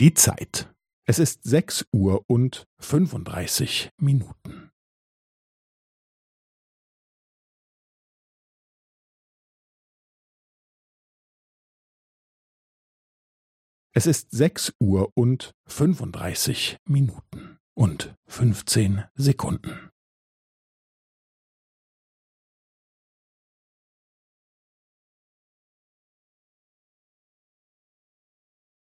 Die Zeit. Es ist sechs Uhr und fünfunddreißig Minuten. Es ist sechs Uhr und fünfunddreißig Minuten und fünfzehn Sekunden.